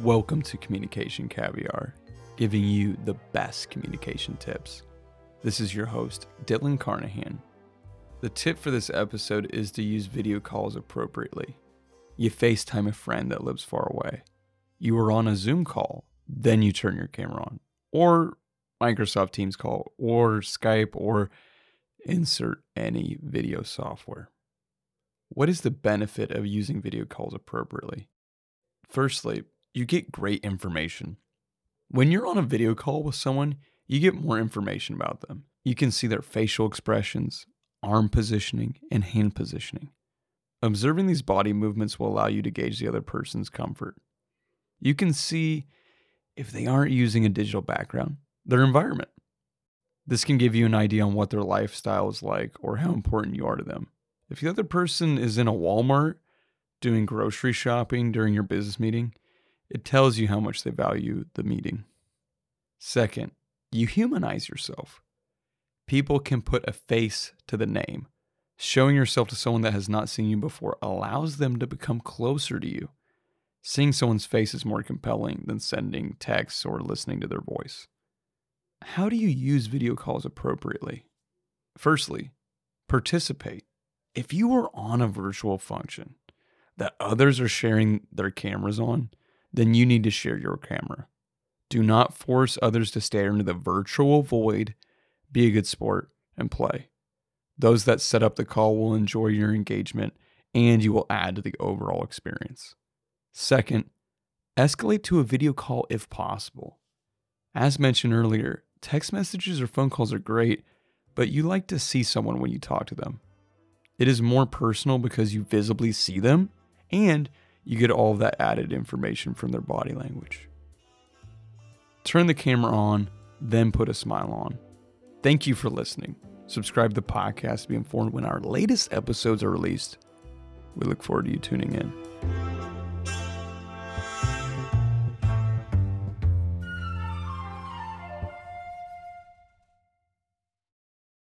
Welcome to Communication Caviar, giving you the best communication tips. This is your host, Dylan Carnahan. The tip for this episode is to use video calls appropriately. You FaceTime a friend that lives far away. You are on a Zoom call, then you turn your camera on, or Microsoft Teams call, or Skype, or insert any video software. What is the benefit of using video calls appropriately? Firstly, you get great information. When you're on a video call with someone, you get more information about them. You can see their facial expressions, arm positioning, and hand positioning. Observing these body movements will allow you to gauge the other person's comfort. You can see if they aren't using a digital background, their environment. This can give you an idea on what their lifestyle is like or how important you are to them. If the other person is in a Walmart doing grocery shopping during your business meeting, it tells you how much they value the meeting. Second, you humanize yourself. People can put a face to the name. Showing yourself to someone that has not seen you before allows them to become closer to you. Seeing someone's face is more compelling than sending texts or listening to their voice. How do you use video calls appropriately? Firstly, participate. If you are on a virtual function that others are sharing their cameras on, then you need to share your camera. Do not force others to stare into the virtual void. Be a good sport and play. Those that set up the call will enjoy your engagement and you will add to the overall experience. Second, escalate to a video call if possible. As mentioned earlier, text messages or phone calls are great, but you like to see someone when you talk to them. It is more personal because you visibly see them and you get all that added information from their body language. Turn the camera on, then put a smile on. Thank you for listening. Subscribe to the podcast to be informed when our latest episodes are released. We look forward to you tuning in.